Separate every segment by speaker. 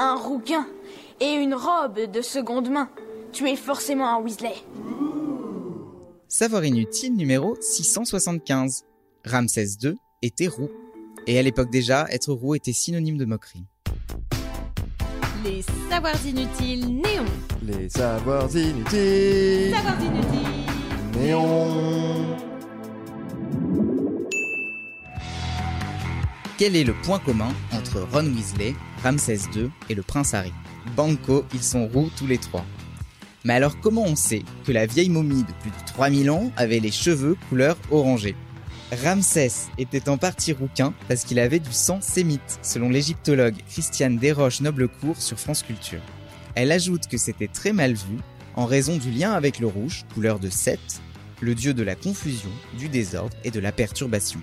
Speaker 1: un rouquin et une robe de seconde main. Tu es forcément un Weasley.
Speaker 2: Savoir inutile numéro 675. Ramsès II était roux. Et à l'époque déjà, être roux était synonyme de moquerie.
Speaker 3: Les savoirs inutiles néons.
Speaker 4: Les savoirs inutiles.
Speaker 3: Savoirs inutiles.
Speaker 4: Néon.
Speaker 2: Quel est le point commun entre Ron Weasley, Ramsès II et le prince Harry? Banco, ils sont roux tous les trois. Mais alors comment on sait que la vieille momie de plus de 3000 ans avait les cheveux couleur orangée? Ramsès était en partie rouquin parce qu'il avait du sang sémite, selon l'égyptologue Christiane Desroches Noblecourt sur France Culture. Elle ajoute que c'était très mal vu en raison du lien avec le rouge, couleur de Seth, le dieu de la confusion, du désordre et de la perturbation.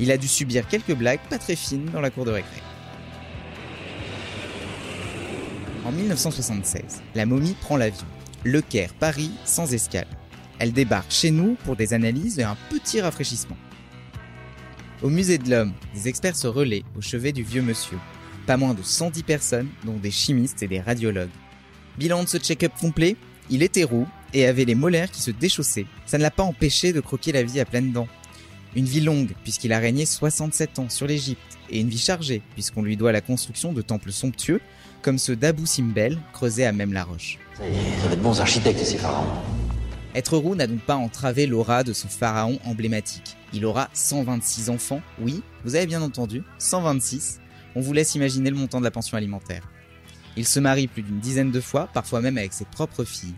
Speaker 2: Il a dû subir quelques blagues pas très fines dans la cour de récré. En 1976, la momie prend l'avion. Le Caire, Paris, sans escale. Elle débarque chez nous pour des analyses et un petit rafraîchissement. Au musée de l'homme, des experts se relaient au chevet du vieux monsieur. Pas moins de 110 personnes, dont des chimistes et des radiologues. Bilan de ce check-up complet, il était roux et avait les molaires qui se déchaussaient. Ça ne l'a pas empêché de croquer la vie à pleines dents. Une vie longue, puisqu'il a régné 67 ans sur l'Égypte, et une vie chargée, puisqu'on lui doit la construction de temples somptueux, comme ceux d'Abou Simbel, creusés à même la roche.
Speaker 5: Ça y est, ça va être bons architectes, ces pharaons.
Speaker 2: Être roux n'a donc pas entravé l'aura de ce pharaon emblématique. Il aura 126 enfants, oui, vous avez bien entendu, 126. On vous laisse imaginer le montant de la pension alimentaire. Il se marie plus d'une dizaine de fois, parfois même avec ses propres filles.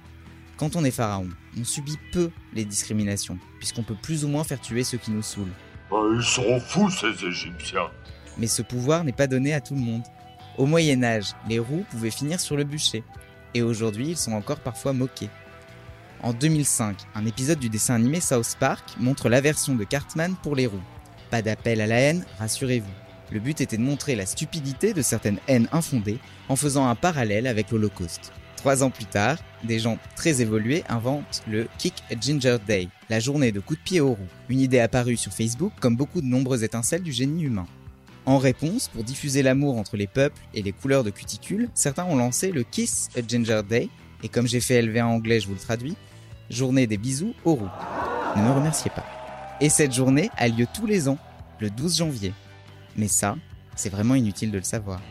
Speaker 2: Quand on est pharaon, on subit peu les discriminations, puisqu'on peut plus ou moins faire tuer ceux qui nous saoulent.
Speaker 6: Ah, ils sont fous, ces Égyptiens.
Speaker 2: Mais ce pouvoir n'est pas donné à tout le monde. Au Moyen Âge, les roux pouvaient finir sur le bûcher, et aujourd'hui ils sont encore parfois moqués. En 2005, un épisode du dessin animé South Park montre l'aversion de Cartman pour les roux. Pas d'appel à la haine, rassurez-vous. Le but était de montrer la stupidité de certaines haines infondées en faisant un parallèle avec l'Holocauste. Trois ans plus tard, des gens très évolués inventent le Kick Ginger Day, la journée de coups de pied aux roues. Une idée apparue sur Facebook comme beaucoup de nombreuses étincelles du génie humain. En réponse, pour diffuser l'amour entre les peuples et les couleurs de cuticule, certains ont lancé le Kiss a Ginger Day, et comme j'ai fait élever en anglais, je vous le traduis, journée des bisous aux roues. Ne me remerciez pas. Et cette journée a lieu tous les ans, le 12 janvier. Mais ça, c'est vraiment inutile de le savoir.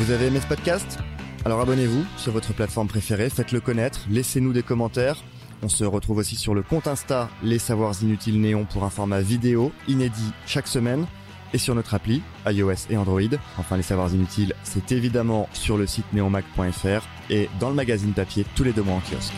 Speaker 4: Vous avez aimé ce podcast? Alors abonnez-vous sur votre plateforme préférée, faites-le connaître, laissez-nous des commentaires. On se retrouve aussi sur le compte Insta Les Savoirs Inutiles Néon pour un format vidéo inédit chaque semaine et sur notre appli iOS et Android. Enfin, les savoirs inutiles, c'est évidemment sur le site neonmac.fr et dans le magazine papier tous les deux mois en kiosque.